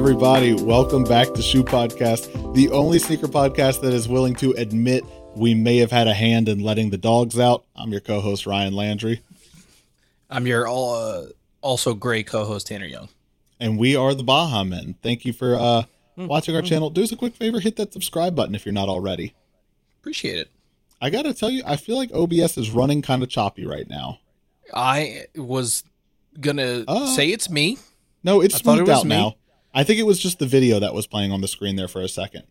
everybody? Welcome back to Shoe Podcast, the only sneaker podcast that is willing to admit we may have had a hand in letting the dogs out. I'm your co-host Ryan Landry, I'm your all, uh, also great co-host Tanner Young. and we are the Baha Men. Thank you for uh, watching our channel. Do us a quick favor, hit that subscribe button if you're not already. Appreciate it. I gotta tell you, I feel like OBS is running kind of choppy right now. I was gonna Uh, say it's me. No, it's thought it out me. now. I think it was just the video that was playing on the screen there for a second.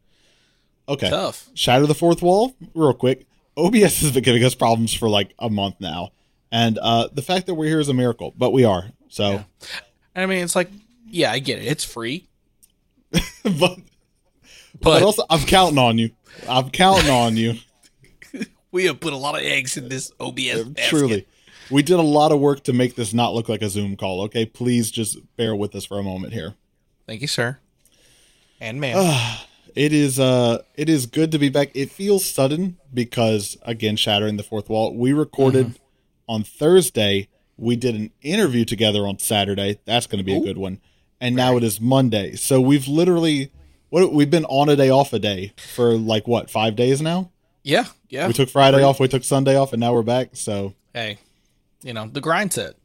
Okay. Tough. Shatter the fourth wall, real quick. OBS has been giving us problems for like a month now. And uh, the fact that we're here is a miracle, but we are. So, I mean, it's like, yeah, I get it. It's free, but, but but also, I'm counting on you. I'm counting on you. we have put a lot of eggs in this OBS. basket. Truly. We did a lot of work to make this not look like a Zoom call. Okay. Please just bear with us for a moment here. Thank you, sir. And man, It is uh it is good to be back. It feels sudden because again shattering the fourth wall. We recorded Mm-hmm. on Thursday. We did an interview together on Saturday. That's going to be a good one. And now it is Monday. So we've literally what we've been on a day off a day for like what, 5 days now? yeah, yeah. We took Friday off, we took Sunday off and now we're back. So hey, you know the grind set.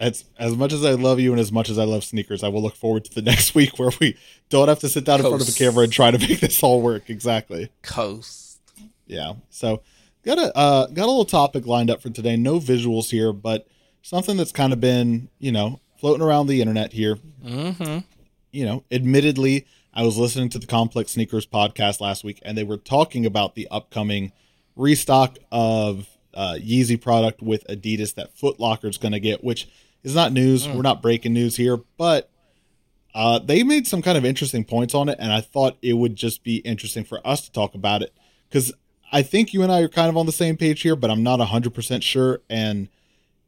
As as much as I love you and as much as I love sneakers, I will look forward to the next week where we don't have to sit down in front of Coast. camera and try to make this all work. Exactly. Coast. Yeah. So got a uh, got a little topic lined up for today. No visuals here, but something that's kind of been you know floating around the internet here. Mm-hmm. You know, admittedly, I was listening to the Complex Sneakers podcast last week, and they were talking about the upcoming restock of uh, Yeezy product with Adidas that Foot Locker's going to get, which is not news. We're not breaking news here, but uh, they made some kind of interesting points on it, and I thought it would just be interesting for us to talk about it because I think you and I are kind of on the same page here, but I'm not 100% sure. And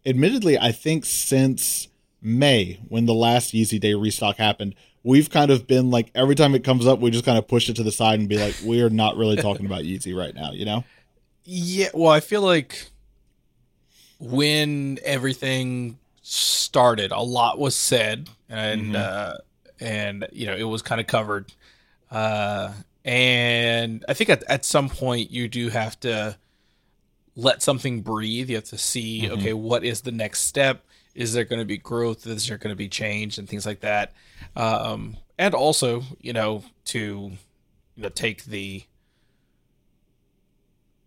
admittedly, I think since May, when the last Yeezy Day restock happened, we've kind of been like every time it comes up, we just kind of push it to the side and be like, we're not really talking about Yeezy right now, you know? Yeah, well, I feel like when everything started, a lot was said, and Mhm. uh, and you know it was kind of covered, uh, and I think at at some point you do have to let something breathe. You have to see, Mhm. okay, what is the next step? Is there going to be growth? Is there going to be change and things like that? Um, and also, you know, to you know take the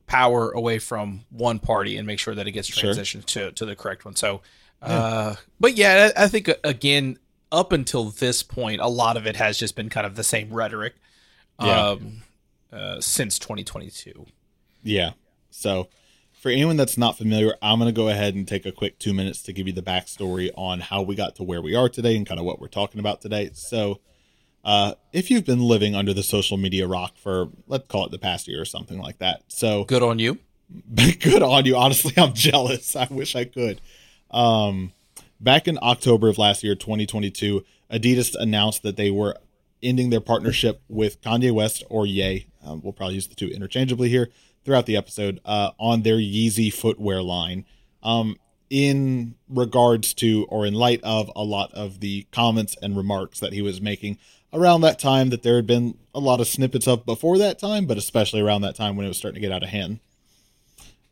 power away from one party and make sure that it gets Sure. transitioned to, to the correct one. So, uh, but yeah, I I think uh, again, up until this point, a lot of it has just been kind of the same rhetoric Yeah. um, uh, since 2022. Yeah. So, for anyone that's not familiar, I'm going to go ahead and take a quick two minutes to give you the backstory on how we got to where we are today and kind of what we're talking about today. So, uh, if you've been living under the social media rock for, let's call it the past year or something like that. So, Good on you. good on you. Honestly, I'm jealous. I wish I could. Um, back in October of last year, 2022, Adidas announced that they were ending their partnership with Kanye West or Ye. Um, we'll probably use the two interchangeably here throughout the episode uh, on their Yeezy footwear line. Um, in regards to or in light of a lot of the comments and remarks that he was making around that time that there had been a lot of snippets of before that time, but especially around that time when it was starting to get out of hand.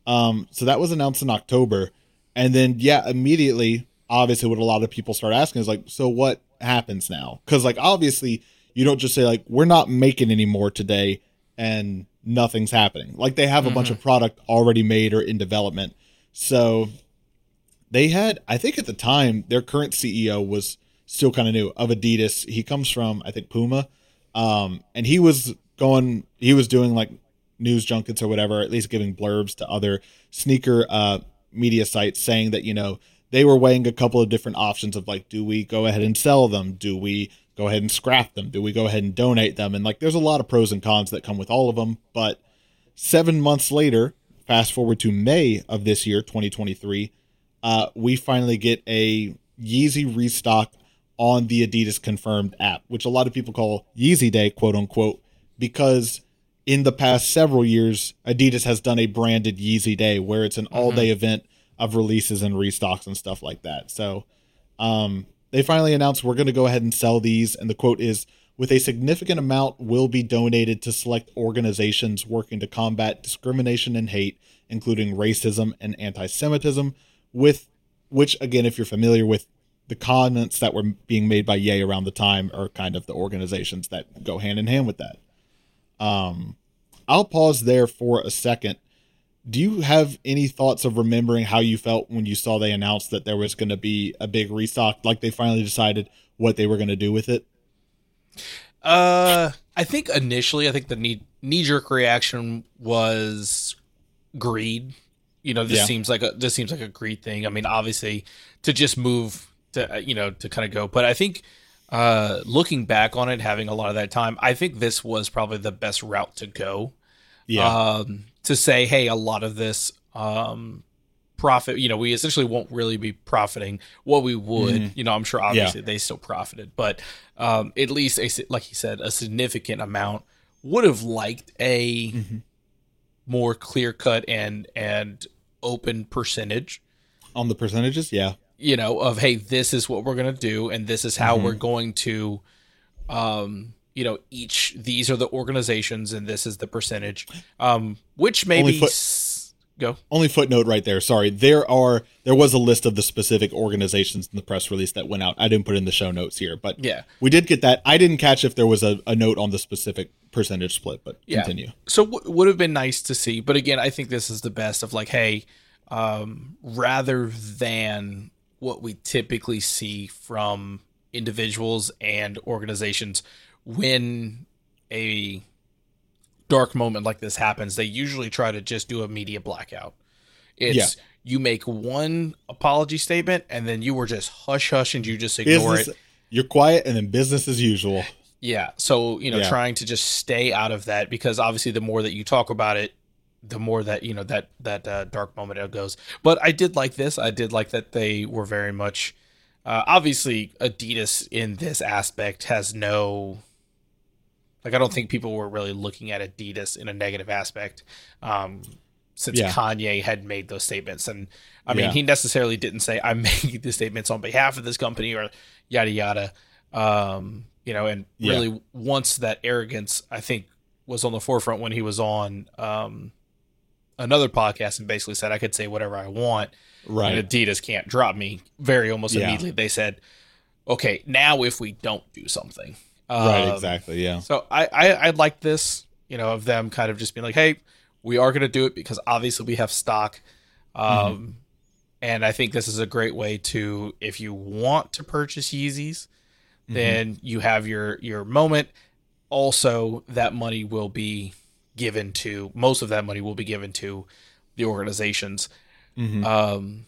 Um, so that was announced in October. And then, yeah, immediately, obviously, what a lot of people start asking is like, so what happens now? Because, like, obviously, you don't just say, like, we're not making any more today and nothing's happening. Like, they have a bunch of product already made or in development. So they had, I think at the time, their current CEO was still kind of new of Adidas. He comes from, I think, Puma. Um, and he was going, he was doing like news junkets or whatever, at least giving blurbs to other sneaker uh, media sites saying that, you know, they were weighing a couple of different options of like, do we go ahead and sell them? Do we go ahead and scrap them? Do we go ahead and donate them? And like, there's a lot of pros and cons that come with all of them. But seven months later, fast forward to May of this year, 2023, uh, we finally get a Yeezy restock on the Adidas confirmed app, which a lot of people call Yeezy Day, quote unquote, because in the past several years, Adidas has done a branded Yeezy Day where it's an all day event of releases and restocks and stuff like that. So um, they finally announced we're going to go ahead and sell these, and the quote is with a significant amount will be donated to select organizations working to combat discrimination and hate, including racism and anti-Semitism. With which, again, if you're familiar with the comments that were being made by Ye around the time, are kind of the organizations that go hand in hand with that. Um, I'll pause there for a second. Do you have any thoughts of remembering how you felt when you saw they announced that there was going to be a big restock? Like they finally decided what they were going to do with it? Uh, I think initially, I think the knee knee jerk reaction was greed. You know, this Yeah. seems like a this seems like a greed thing. I mean, obviously, to just move to uh, you know to kind of go, but I think uh looking back on it, having a lot of that time, I think this was probably the best route to go. Yeah. Um, to say, hey, a lot of this um profit, you know, we essentially won't really be profiting what we would. Mhm. You know, I'm sure obviously they still profited, but um, at least a, like he said, a significant amount would have liked a Mhm. more clear cut and and open percentage. On the percentages, yeah. You know, of hey, this is what we're gonna do, and this is how Mhm. we're going to, um, you know, each these are the organizations, and this is the percentage. Um, which maybe foot- s- go. Only footnote right there. Sorry. There are there was a list of the specific organizations in the press release that went out. I didn't put in the show notes here, but Yeah. we did get that. I didn't catch if there was a, a note on the specific percentage split, but Yeah. continue. So w- would have been nice to see, but again, I think this is the best of like, hey, um, rather than what we typically see from individuals and organizations when a dark moment like this happens, they usually try to just do a media blackout. It's Yeah. you make one apology statement and then you were just hush hush and you just ignore Business, it. you're quiet and then business as usual. Yeah. So, you know, Yeah. trying to just stay out of that because obviously the more that you talk about it, the more that, you know, that that uh, dark moment goes. But I did like this. I did like that they were very much uh, obviously Adidas in this aspect has no like I don't think people were really looking at Adidas in a negative aspect. Um since Yeah. Kanye had made those statements and I mean Yeah. he necessarily didn't say I'm making the statements on behalf of this company or yada yada. Um, you know, and Yeah. really once that arrogance I think was on the forefront when he was on um another podcast and basically said I could say whatever I want Right. and Adidas can't drop me. Very almost Yeah. immediately they said, Okay, now if we don't do something. right, Um, exactly. Yeah. so I, I I like this, you know, of them kind of just being like, hey, we are going to do it because obviously we have stock, um, Mm-hmm. and I think this is a great way to if you want to purchase Yeezys, then you have your your moment. Also, that money will be given to most of that money will be given to the organizations. Mhm. Um,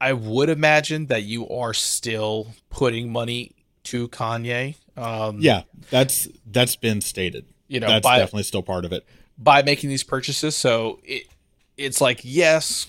I would imagine that you are still putting money to Kanye. Um, yeah, that's that's been stated. you know, that's by definitely still part of it. by making these purchases. So it it's like yes,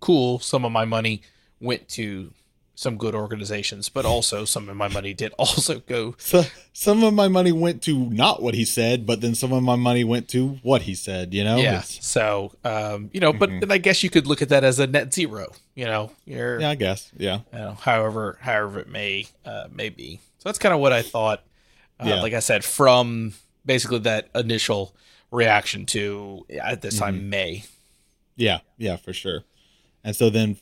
cool. Some of my money went to some good organizations, but also some of my money did also go. So some of my money went to not what he said, but then some of my money went to what he said. You know. yeah. It's- So um, you know, but Mhm. I guess you could look at that as a net zero. You know, you're yeah, I guess. Yeah. you know, however however it may uh, may be. So that's kind of what I thought. Uh, Yeah. Like I said, from basically that initial reaction to at this time May. Yeah, yeah, for sure. And so then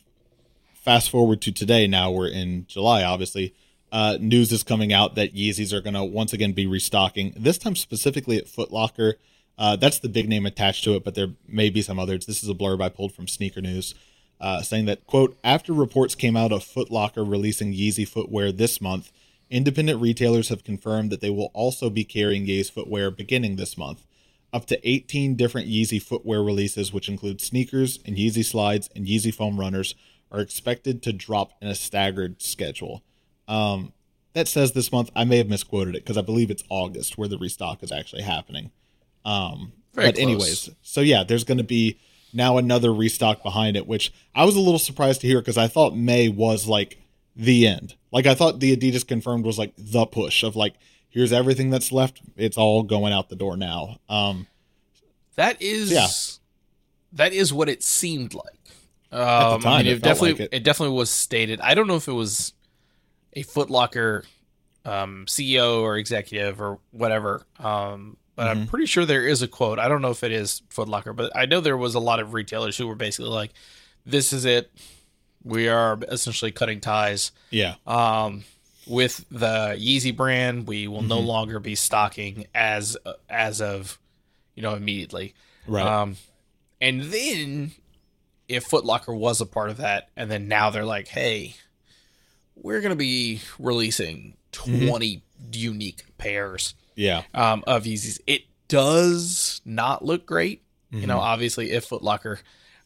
fast forward to today, now we're in July, obviously. Uh, news is coming out that Yeezys are going to once again be restocking, this time specifically at Foot Locker. Uh, that's the big name attached to it, but there may be some others. This is a blurb I pulled from Sneaker News uh, saying that, quote, after reports came out of Foot Locker releasing Yeezy footwear this month, independent retailers have confirmed that they will also be carrying Yeezy footwear beginning this month up to 18 different Yeezy footwear releases, which include sneakers and Yeezy slides and Yeezy foam runners, are expected to drop in a staggered schedule. Um, that says this month. I may have misquoted it because I believe it's August where the restock is actually happening. Um, Very but close. anyways, so yeah, there's going to be now another restock behind it, which I was a little surprised to hear because I thought May was like the end. Like I thought the Adidas confirmed was like the push of like here's everything that's left. It's all going out the door now. Um, That is Yeah. that is what it seemed like. Um, the I mean, it it, definitely like it. it. definitely was stated. I don't know if it was a Footlocker um, CEO or executive or whatever. Um, but I'm Mhm. pretty sure there is a quote. I don't know if it is Footlocker, but I know there was a lot of retailers who were basically like, "This is it. We are essentially cutting ties." Yeah. um, with the Yeezy brand, we will no Mhm. longer be stocking as as of you know immediately. Right. Um, and then if Footlocker was a part of that, and then now they're like, hey, we're gonna be releasing Mhm. 20 unique pairs yeah. um, of Yeezys. It does not look great. You know, Mhm. obviously, if Footlocker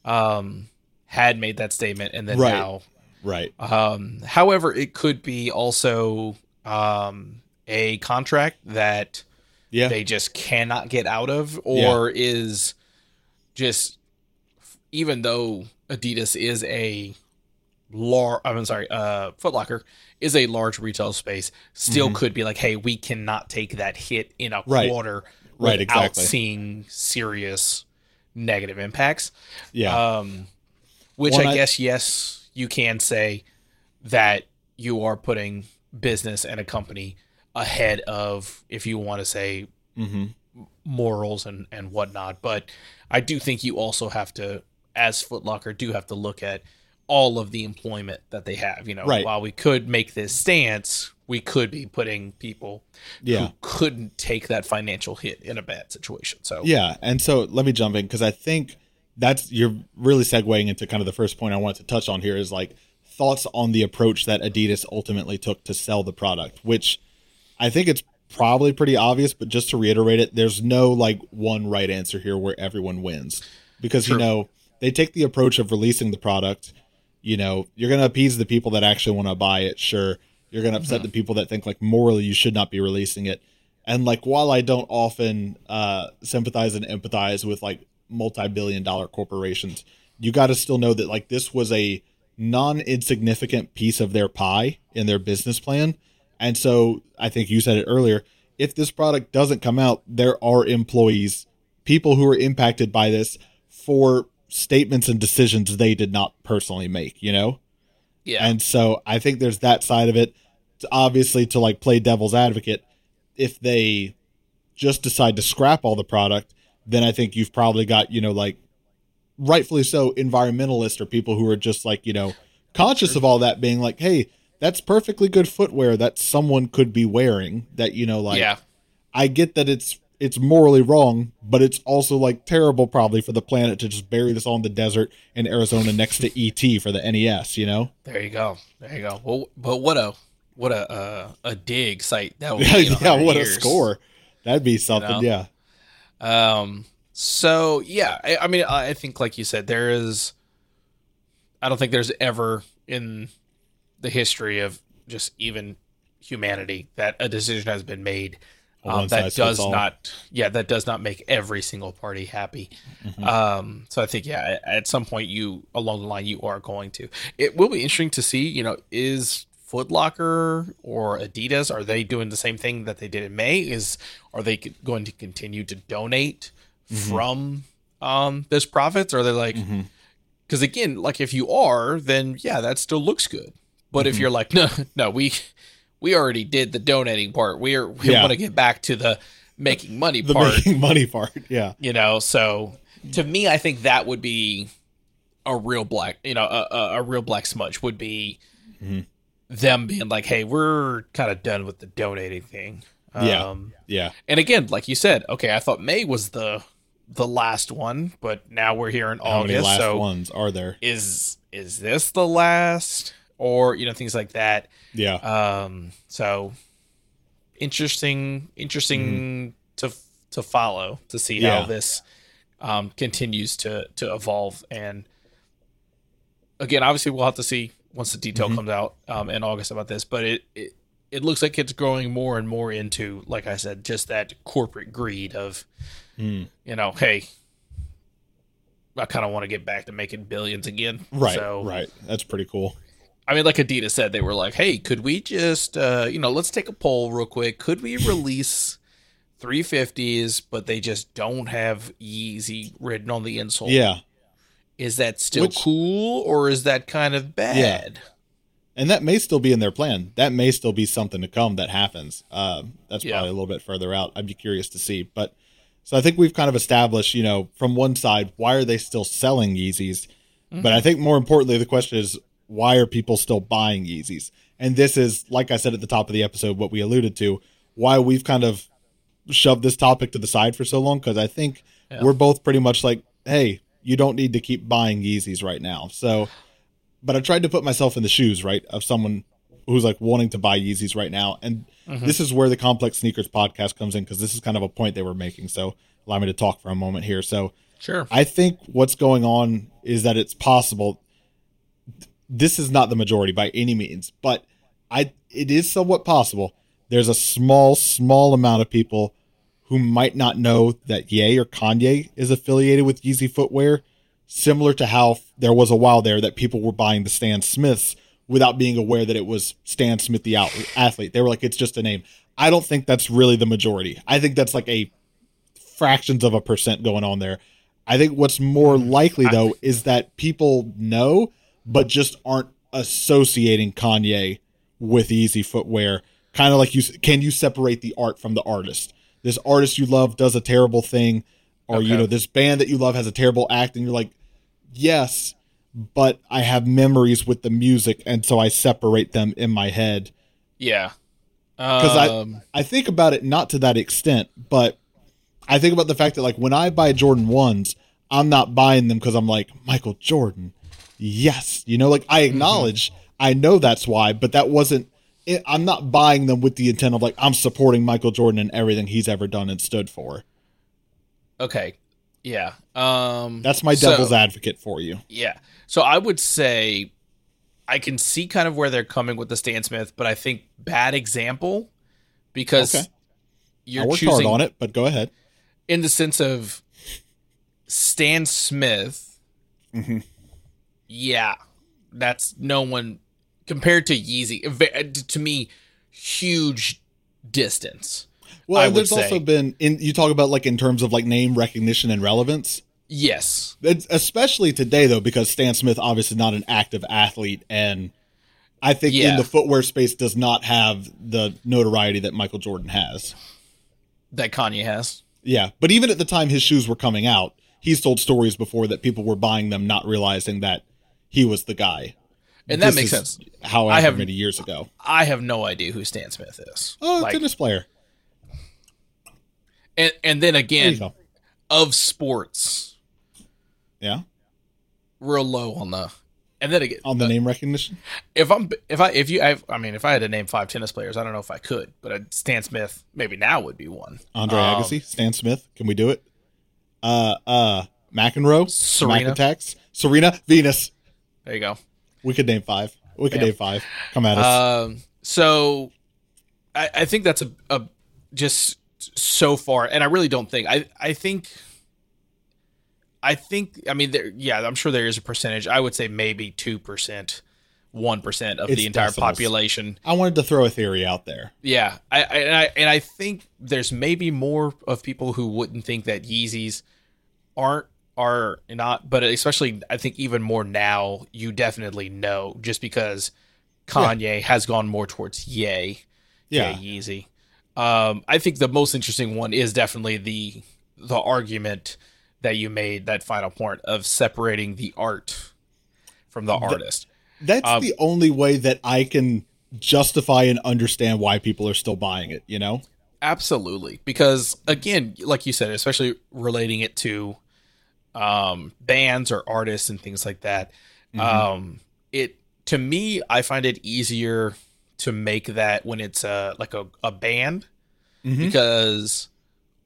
um, had made that statement, and then Right. now Right. um, however, it could be also um, a contract that Yeah. they just cannot get out of, or is just even though Adidas is a large, I'm sorry, uh, Footlocker is a large retail space, still Mhm. could be like, hey, we cannot take that hit in a Right. quarter Right, without exactly. seeing serious negative impacts. yeah. Um, which Well, I I- guess, yes, you can say that you are putting business and a company ahead of, if you want to say, hmm morals and, and whatnot. But I do think you also have to, as Footlocker, do have to look at all of the employment that they have. You know, Right. while we could make this stance, we could be putting people Yeah. who couldn't take that financial hit in a bad situation. So, Yeah, and so let me jump in because I think that's you're really segueing into kind of the first point I wanted to touch on here is like thoughts on the approach that Adidas ultimately took to sell the product, which I think it's probably pretty obvious, but just to reiterate it, there's no like one right answer here where everyone wins. Because you know, they take the approach of releasing the product, you know, you're going to appease the people that actually want to buy it, sure. You're going to upset the people that think like morally you should not be releasing it. And like while I don't often uh sympathize and empathize with like multi-billion dollar corporations, you got to still know that like this was a non-insignificant piece of their pie in their business plan. And so I think you said it earlier, if this product doesn't come out, there are employees, people who are impacted by this for statements and decisions they did not personally make, you know? yeah. And so I think there's that side of it. Obviously, to like play devil's advocate, if they just decide to scrap all the product, then I think you've probably got, you know, like rightfully so, environmentalists or people who are just like, you know, conscious of all that being like, hey, that's perfectly good footwear that someone could be wearing that, you know, like yeah. I get that it's it's morally wrong, but it's also like terrible probably for the planet to just bury this all in the desert in Arizona next to ET for the NES, you know? There you go. There you go. Well, but what a what a uh, a dig site that would be. Yeah, in yeah, 100 what a score. That'd be something, know? yeah. Um. So yeah, I, I mean, I think like you said, there is. I don't think there's ever in the history of just even humanity that a decision has been made um, that does not yeah that does not make every single party happy. Mhm. um so i think yeah at- some point you along the line you are going to. It will be interesting to see you know is Footlocker or Adidas are they doing the same thing that they did in May? Is are they going to continue to donate Mhm. from um this profits? Or are they like because again like if you are then yeah that still looks good. But if Mhm. you're like no no we we already did the donating part we are we Yeah. want to get back to the making money The part making money part, yeah. you know so to me i think that would be a real black you know a, a, a real black smudge would be Mhm. them being like hey we're kind of done with the donating thing Yeah. um Yeah. and again like you said okay i thought may was the the last one but now we're here in August. How many last so ones are there? is is this the last or you know things like that Yeah. um so interesting interesting to to follow to see Mm-hmm. Yeah. how this um continues to to evolve and again obviously we'll have to see once the detail Mhm. comes out um in august about this but it, it it looks like it's growing more and more into like i said just that corporate greed of Mm. you know hey i kind of want to get back to making billions again Right. so Right. That's pretty cool. I mean, like Adidas said, they were like, "Hey, could we just, uh, you know, let's take a poll real quick. Could we release 350s, but they just don't have Yeezy written on the insole? Yeah. Is that still Which- cool or is that kind of bad? and that may still be in their plan. That may still be something to come that happens. Uh, that's Yeah. probably a little bit further out. I'd be curious to see. But so I think we've kind of established, you know, from one side, why are they still selling Yeezys? But I think more importantly, the question is, why are people still buying Yeezys? And this is, like I said at the top of the episode, what we alluded to, why we've kind of shoved this topic to the side for so long. Because I think Yeah. we're both pretty much like, hey, you don't need to keep buying Yeezys right now. So, but I tried to put myself in the shoes, right, of someone who's like wanting to buy Yeezys right now. And mm-hmm. this is where the Complex Sneakers podcast comes in because this is kind of a point they were making. So, allow me to talk for a moment here. So, Sure. I think what's going on is that it's possible. This is not the majority by any means, but I it is somewhat possible. There's a small, small amount of people who might not know that Ye or Kanye is affiliated with Yeezy footwear, similar to how there was a while there that people were buying the Stan Smiths without being aware that it was Stan Smith the out- athlete. They were like, it's just a name. I don't think that's really the majority. I think that's like a fractions of a percent going on there. I think what's more hmm. likely though is that people know, but just aren't associating Kanye with Yeezy Footwear. Kind of like you, can you separate the art from the artist? This artist you love does a terrible thing, or you know this band that you love has a terrible act, and you're like, yes, but I have memories with the music, and so I separate them in my head. Yeah. Because I, Um, I think about it not to that extent, but I think about the fact that like when I buy Jordan ones, I'm not buying them because I'm like Michael Jordan. Yes, you know, like I acknowledge, I know that's why, but that wasn't. It, I'm not buying them with the intent of like I'm supporting Michael Jordan and everything he's ever done and stood for. okay. Yeah. Um, That's my so- devil's advocate for you. Yeah. So I would say I can see kind of where they're coming with the Stan Smith, but I think bad example because Okay. you're I worked choosing hard on it, but go ahead. in the sense of Stan Smith. Mhm. Yeah, that's no one compared to Yeezy. To me, huge distance. Well, I and would there's also been in you talk about like in terms of like name recognition and relevance. Yes. It's, especially today though because Stan Smith obviously not an active athlete and I think Yeah. in the footwear space does not have the notoriety that Michael Jordan has. That Kanye has. Yeah, but even at the time his shoes were coming out, he's told stories before that people were buying them not realizing that he was the guy. And that This makes sense. However I have- many years ago. I have no idea who Stan Smith is. Oh, Like, tennis player. and and then again, of sports, Yeah, real low on the. And then again, on the name recognition. if I'm if I if you I, I mean if I had to name five tennis players, I don't know if I could, but Stan Smith maybe now would be one. Andre Um, Agassi, Stan Smith. Can we do it? Uh, uh, McEnroe, Serena. McAttacks, Serena, Venus. There you go. We could name five. We could name five. Come at us. Um, so I, I think that's a, a just so far, and I really don't think I I think I think I mean there yeah I'm sure there is a percentage. I would say maybe two percent, one percent of It's the entire decimals. population. I wanted to throw a theory out there. Yeah, I, I and I and I think there's maybe more of people who wouldn't think that Yeezys aren't are not, but especially I think even more now. You definitely know just because Kanye has gone more towards Yay, Yeah. Yay Yeezy. Um, I think the most interesting one is definitely the the argument that you made that final point of separating the art from the artist. That's Um, the only way that I can justify and understand why people are still buying it, you know? Absolutely, because again, like you said, especially relating it to um, bands or artists and things like that. Um, it to me, I find it easier to make that when it's a like a, a band Mhm. because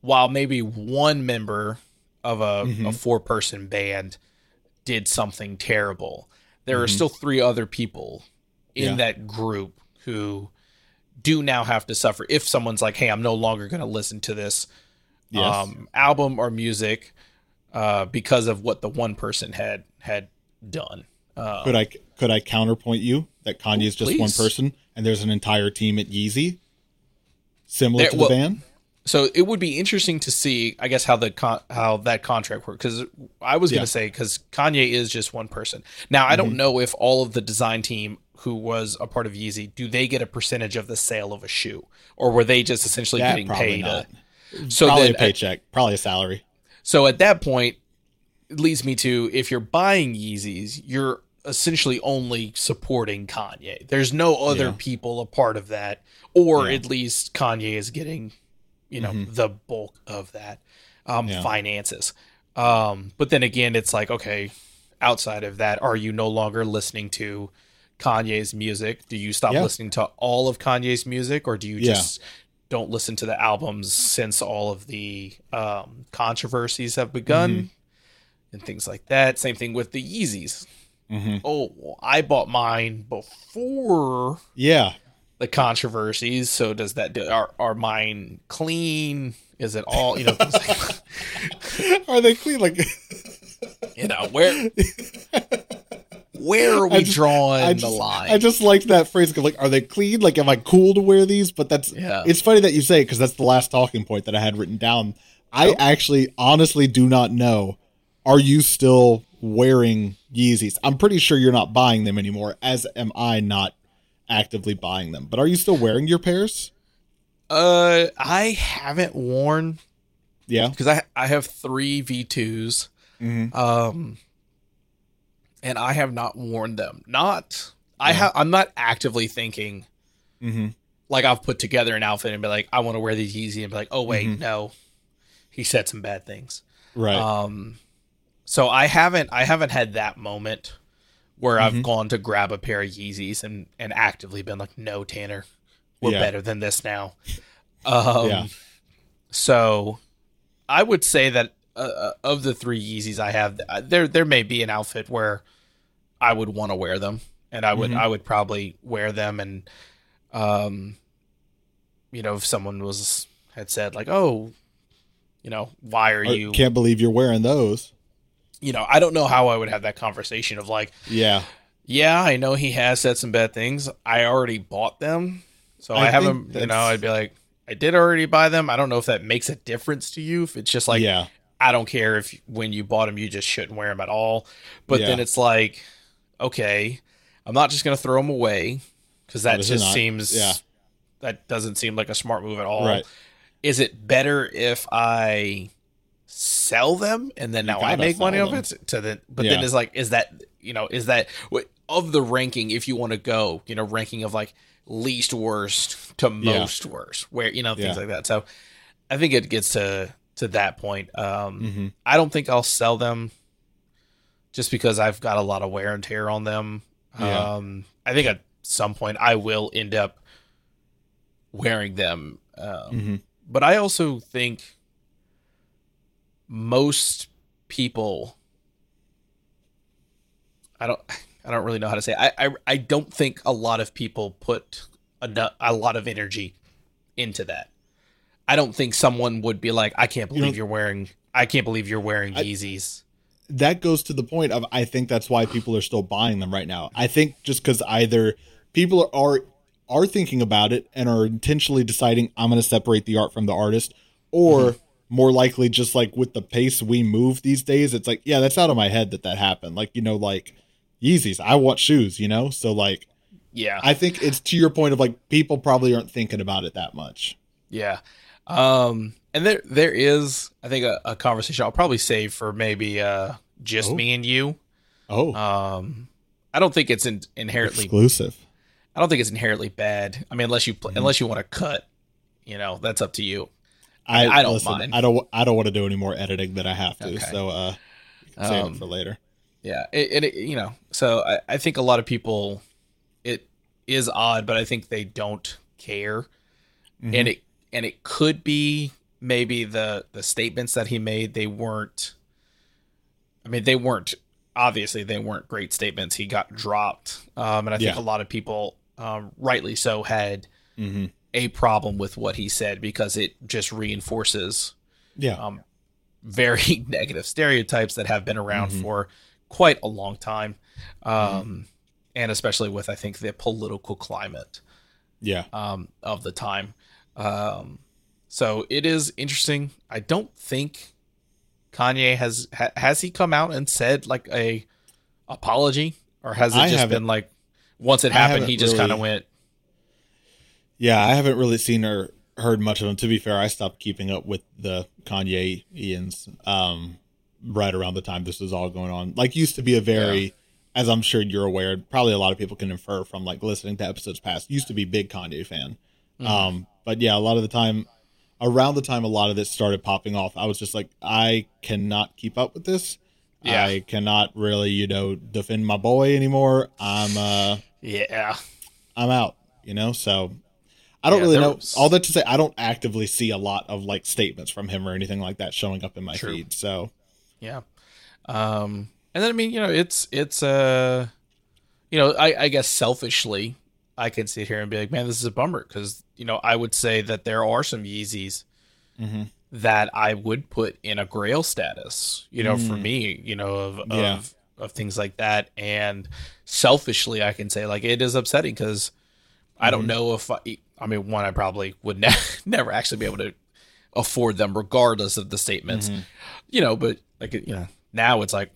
while maybe one member of a, a Mhm. four person band did something terrible, there are Mhm. still three other people in Yeah. that group who do now have to suffer if someone's like, "Hey, I'm no longer going to listen to this Yes. um, album or music uh, because of what the one person had had done." Uh, could I could I counterpoint you that Kanye is just one person and there's an entire team at Yeezy similar There- to well- the band? so it would be interesting to see, I guess, how the con- how that contract worked. Because I was Yeah. going to say, because Kanye is just one person. Now, I don't know if all of the design team who was a part of Yeezy, do they get a percentage of the sale of a shoe, or were they just essentially That getting paid? A, so probably then, a paycheck, probably a salary. So at that point, it leads me to if you're buying Yeezys, you're essentially only supporting Kanye. There's no other Yeah. people a part of that, or Yeah. at least Kanye is getting, you know, Mhm. the bulk of that um, Yeah. finances. Um, but then again, it's like okay, outside of that, are you no longer listening to Kanye's music? Do you stop listening to all of Kanye's music, or do you just don't listen to the albums since all of the um, controversies have begun Mm-hmm. and things like that? Same thing with the Yeezys. hmm Oh, I bought mine before Yeah, the controversies. So does that do, are are mine clean? Is it all you know? like- are they clean? Like you know where where are we just- drawing I the just, line? I just like that phrase. Like, are they clean? Like, am I cool to wear these? But that's Yeah. It's funny that you say it because that's the last talking point that I had written down. I actually, honestly, do not know. Are you still wearing Yeezys? I'm pretty sure you're not buying them anymore. As am I not actively buying them. But are you still wearing your pairs? uh, I haven't worn Yeah. because I I have three V twos. Mm-hmm. Um, and I have not worn them. Not I have. I'm not actively thinking Mm-hmm. like I've put together an outfit and be like, I want to wear these Yeezy and be like, oh wait, Mhm. no, he said some bad things. Right. Um, so I haven't I haven't had that moment where I've Mhm. gone to grab a pair of Yeezys and and actively been like, no, Tanner, we're Yeah. better than this now. Um, Yeah. So I would say that uh, uh, of the three Yeezys I have, uh, there there may be an outfit where I would want to wear them, and I would Mhm. I would probably wear them, and um, you know, if someone was had said like, oh, you know, why are I you? can't believe you're wearing those. You know, I don't know how I would have that conversation of like, Yeah. yeah, I know he has said some bad things. I already bought them, so I, I haven't. You know, I'd be like, I did already buy them. I don't know if that makes a difference to you. If it's just like, yeah. I don't care if when you bought them, you just shouldn't wear them at all. But Yeah. then it's like, okay, I'm not just gonna throw them away because that just not. seems, Yeah. that doesn't seem like a smart move at all. Right. Is it better if I sell them and then You now I make money sell off it? To the, but then it's like, is that you know, is that what- of the ranking? If you want to go, you know, ranking of like least worst to Yeah. most worst, where you know things Yeah. like that. So I think it gets to to that point. Um, Mm-hmm. I don't think I'll sell them just because I've got a lot of wear and tear on them. Yeah. Um, I think at some point I will end up wearing them. Um, Mm-hmm. But I also think most people, I don't, I don't really know how to say. It. I, I, I don't think a lot of people put a, a lot of energy into that. I don't think someone would be like, I can't believe you are wearing, I can't believe you're wearing I- Yeezys. that goes to the point of I think that's why people are still buying them right now. I think just because either people are are thinking about it and are intentionally deciding I'm going to separate the art from the artist, or Mm-hmm. more likely just like with the pace we move these days, it's like yeah, that's out of my head that that happened. Like you know, like Yeezys, I want shoes, you know, so like Yeah. I think it's to your point of like people probably aren't thinking about it that much. Yeah. Um, and there there is, I think, a, a conversation I'll probably save for maybe uh, just Oh. me and you. Oh, Um, I don't think it's in, inherently. exclusive. I don't think it's inherently bad. I mean, unless you Mhm. unless you want to cut, you know, that's up to you. I, I don't listen, mind. I don't. I don't want to do any more editing than I have to. Okay. So uh, save Um, it for later. Yeah, it, it, it- you know, so I, I think a lot of people, it is odd, but I think they don't care, Mhm. and it and it could be maybe the the statements that he made they weren't. I mean, they weren't obviously they weren't great statements. He got dropped, um, and I think Yeah. a lot of people, um, rightly so, had hmm a problem with what he said because it just reinforces Yeah. um, very negative stereotypes that have been around Mhm. for quite a long time, um, and especially with I think the political climate yeah. um, of the time. Um, so it is interesting. I don't think Kanye has ha- has he come out and said like a apology, or has it I just been like once it happened, he just really- kind of went. Yeah, I haven't really seen or heard much of him. To be fair, I stopped keeping up with the Kanye Ian's um, right around the time this was all going on. Like, used to be a very, as I'm sure you're aware, probably a lot of people can infer from like listening to episodes past. Used to be big Kanye fan, Mm-hmm. um, but yeah, a lot of the time, around the time a lot of this started popping off, I was just like, I cannot keep up with this. Yeah. I cannot really, you know, defend my boy anymore. I'm uh Yeah, I'm out, you know? So I don't Yeah, really know. was- All that to say, I don't actively see a lot of like statements from him or anything like that showing up in my True. feed. So yeah. Um, and then I mean, you know, it's it's uh, you know, I I guess selfishly, I can sit here and be like, man, this is a bummer because you know I would say that there are some Yeezys Mhm. that I would put in a Grail status, you know, for Mm. me, you know, of Yeah. of of things like that. And selfishly, I can say like it is upsetting because I don't Mhm. know if I, I mean, one, I probably would ne- never actually be able to afford them, regardless of the statements, Mhm. you know. But like, you know, now it's like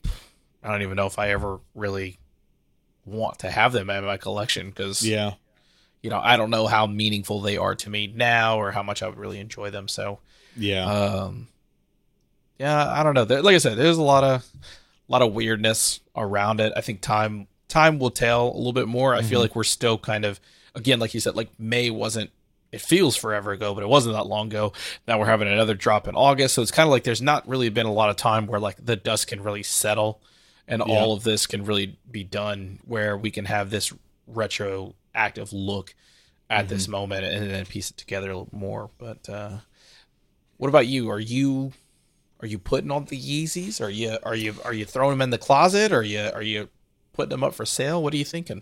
I don't even know if I ever really want to have them in my collection because yeah, you know I don't know how meaningful they are to me now or how much I would really enjoy them. So yeah, um, yeah, I don't know. There, like I said, there's a lot of a lot of weirdness around it. I think time time will tell a little bit more. I feel Mhm. like we're still kind of again, like you said, like May wasn't. It feels forever ago, but it wasn't that long ago. Now we're having another drop in August, so it's kind of like there's not really been a lot of time where like the dust can really settle, and Yeah. all of this can really be done where we can have this retroactive look at this moment and then piece it together a little more. But uh, what about you? Are you are you putting on the Yeezys? Are you are you are you throwing them in the closet? Are you are you putting them up for sale? What are you thinking?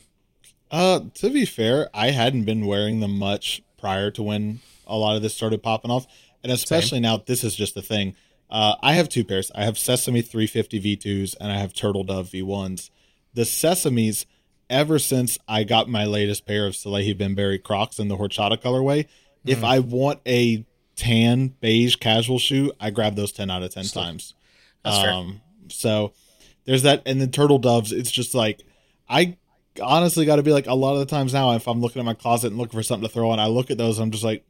Uh, to be fair, I hadn't been wearing them much prior to when a lot of this started popping off, and especially now, this is just the thing. Uh, I have two pairs. I have Sesame 350 V2s and I have Turtle Dove V1s. The Sesames, ever since I got my latest pair of Salehe Bembury Crocs in the horchata colorway, if Mm-hmm. I want a tan beige casual shoe, I grab those 10 out of 10 Still- times. That's fair. Um, so there's that, and then turtle doves. It's just like I honestly got to be like a lot of the times now, if I'm looking at my closet and looking for something to throw on, I look at those. I'm just like,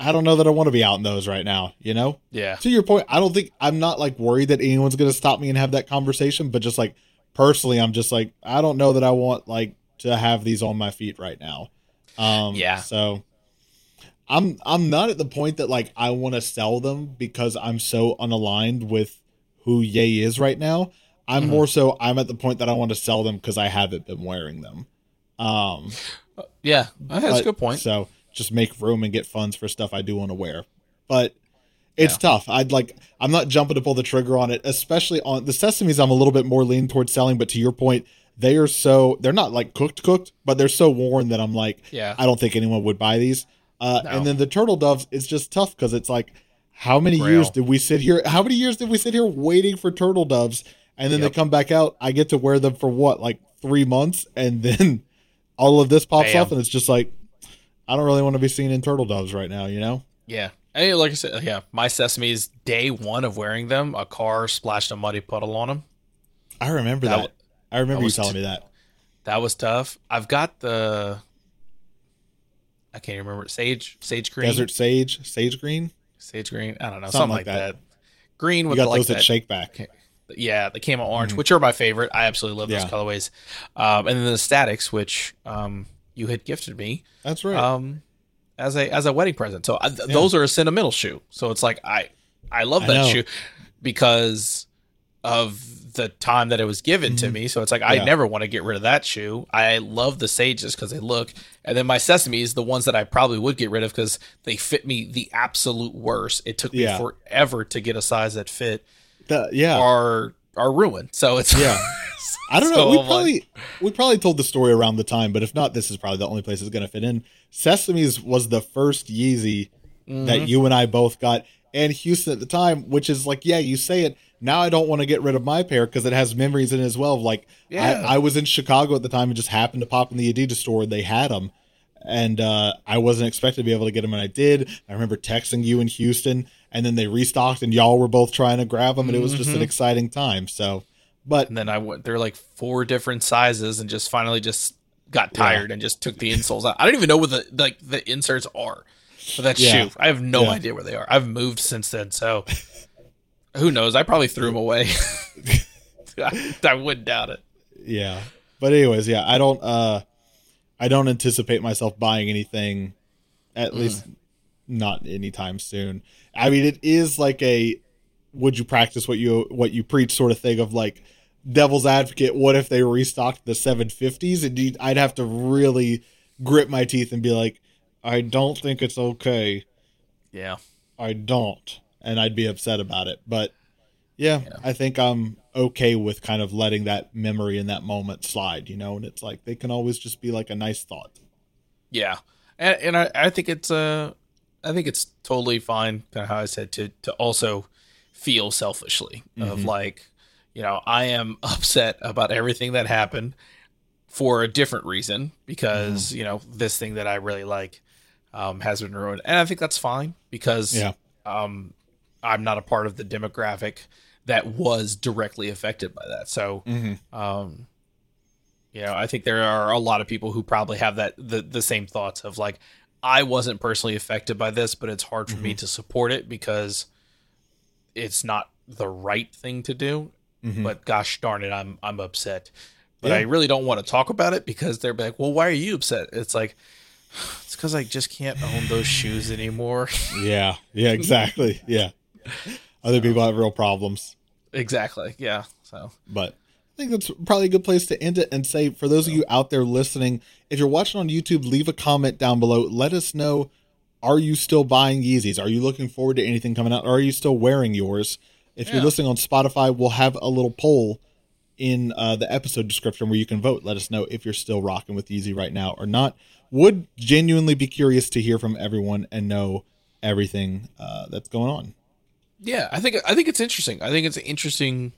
I don't know that I want to be out in those right now. You know, Yeah, to your point, I don't think I'm not like worried that anyone's going to stop me and have that conversation, but just like personally, I'm just like I don't know that I want like to have these on my feet right now. Um, Yeah. So I'm I'm not at the point that like I want to sell them because I'm so unaligned with who Ye is right now. I'm Mhm. more so I'm at the point that I want to sell them because I haven't been wearing them. Um, yeah, that's a good point. So just make room and get funds for stuff I do want to wear. But it's tough. I'd like I'm not jumping to pull the trigger on it, especially on the sesames. I'm a little bit more lean towards selling, but to your point, they are so they're not like cooked cooked, but they're so worn that I'm like Yeah, I don't think anyone would buy these. Uh, No. And then the turtle doves, it's just tough because it's like, how many Grail. years did we sit here? How many years did we sit here waiting for turtle doves? And then Yep. they come back out. I get to wear them for what, like three months, and then all of this pops Bam. off, and it's just like, I don't really want to be seen in turtle doves right now. You know? yeah. And like I said, yeah, my sesames day one of wearing them, a car splashed a muddy puddle on them. I remember That that. I remember that you telling t- me that. That was tough. I've got the I can't remember sage sage green Desert sage, sage green. sage green. I don't know Something something, like like that. that. Green You with got like those that. that shake back. yeah, the camo orange, Mhm. which are my favorite. I absolutely love Yeah. those colorways. Um, and then the statics, which um, you had gifted me That's right. um, as a as a wedding present. So I, th- Yeah. those are a sentimental shoe. So it's like I I love that know. shoe because of the time that it was given to Mhm. me. So it's like I Yeah. never want to get rid of that shoe. I love the sages because they look, and then my sesames, the ones that I probably would get rid of because they fit me the absolute worst. It took me Yeah. forever to get a size that fit. The- yeah. Are are ruined. So it's Yeah. I don't know. We I'm like- probably we probably told the story around the time, but if not, this is probably the only place it's going to fit in. Sesame's was the first Yeezy that Mhm. you and I both got, and Houston at the time, which is like, yeah, you say it. Now I don't want to get rid of my pair because it has memories in it as well. of, Like Yeah. I, I was in Chicago at the time and just happened to pop in the Adidas store. and They had them, and uh, I wasn't expected to be able to get them, and I did. I remember texting you in Houston, and then they restocked, and y'all were both trying to grab them, and it was just an Mhm. exciting time. So But And then I went. They're like four different sizes, and just finally just got tired and just took the insoles out. I don't even know what the like the inserts are for that Yeah. shoe. I have no Yeah. idea where they are. I've moved since then, so who knows? I probably threw them away. I, I wouldn't doubt it. yeah. But anyways, yeah, I don't uh I don't anticipate myself buying anything at least not anytime soon. I mean, it is like a would you practice what you what you preach sort of thing of like devil's advocate what if they restocked the 750s and I'd have to really grit my teeth and be like I don't think it's okay. Yeah. I don't, and I'd be upset about it. But yeah, I think I'm okay with kind of letting that memory in that moment slide, you know. And it's like they can always just be like a nice thought. Yeah, and, and I, I think it's uh, I think it's totally fine. Kind of how I said to to also feel selfishly of like, you know, I am upset about everything that happened for a different reason because you know this thing that I really like um, has been ruined, and I think that's fine because Yeah, um, I'm not a part of the demographic that was directly affected by that. So, um, you know, I think there are a lot of people who probably have that the the same thoughts of like, I wasn't personally affected by this, but it's hard for me to support it because it's not the right thing to do. Mm-hmm. But gosh darn it, I'm I'm upset. But Yeah. I really don't want to talk about it because they're like, well, why are you upset? It's like, it's because I just can't own those shoes anymore. yeah, yeah, exactly. Yeah, other people have real problems, exactly. Yeah. So. but I think that's probably a good place to end it and say for those of you out there listening, if you're watching on YouTube, leave a comment down below. Let us know. Are you still buying Yeezys? Are you looking forward to anything coming out? Or are you still wearing yours? If you're listening on Spotify, we'll have a little poll in uh, the episode description where you can vote. Let us know if you're still rocking with Yeezy right now or not. Would genuinely be curious to hear from everyone and know everything uh, that's going on. Yeah, I think I think it's interesting. I think it's an interesting,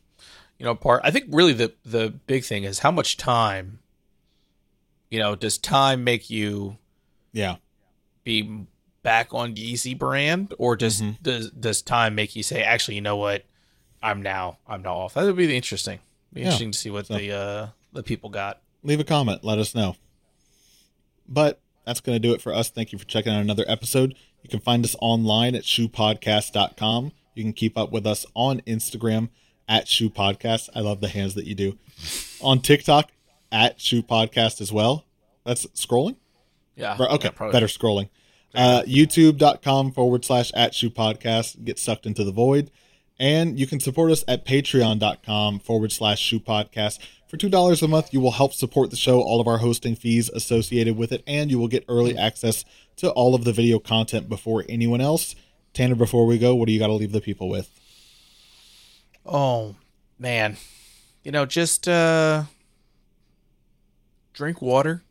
you know, part. I think really the the big thing is how much time. You know, does time make you Yeah, be back on Yeezy brand, or does Mm-hmm. does does time make you say, actually, you know what, I'm now I'm now off. That would be interesting. Be Yeah. interesting to see what So- the uh the people got. leave a comment. Let us know. But that's going to do it for us. Thank you for checking out another episode. You can find us online at shoepodcast.com. You can keep up with us on Instagram at Shoe Podcast. I love the hands that you do. On TikTok at Shoe Podcast as well. That's scrolling? Yeah. Okay, yeah, better scrolling. Uh, YouTube.com forward slash at Shoe Podcast. Get sucked into the void. And you can support us at patreon.com forward slash shoe podcast. For $2 a month, you will help support the show, all of our hosting fees associated with it, and you will get early access to all of the video content before anyone else. Tanner, before we go, what do you got to leave the people with? Oh man, you know, just uh, drink water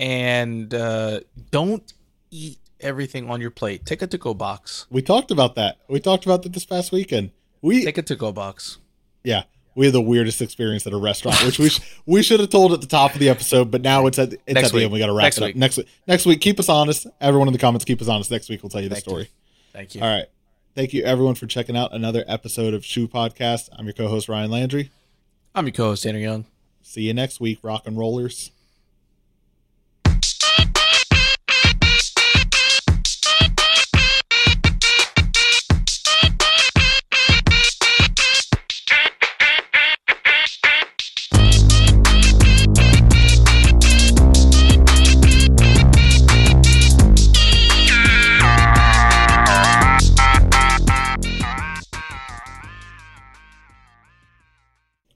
and uh, don't eat everything on your plate. Take a to-go box. We talked about that. We talked about that this past weekend. We Take a to-go box. yeah, we had the weirdest experience at a restaurant, which we sh- we should have told at the top of the episode, but now it's at it's Next at the end. We got to wrap Next it up week. next week. Next week, keep us honest. Everyone in the comments, keep us honest. Next week, we'll tell you the Thank you. story. Thank you. All right. Thank you, everyone, for checking out another episode of Shoe Podcast. I'm your co-host Ryan Landry. I'm your co-host Tanner Young. See you next week, rock and rollers.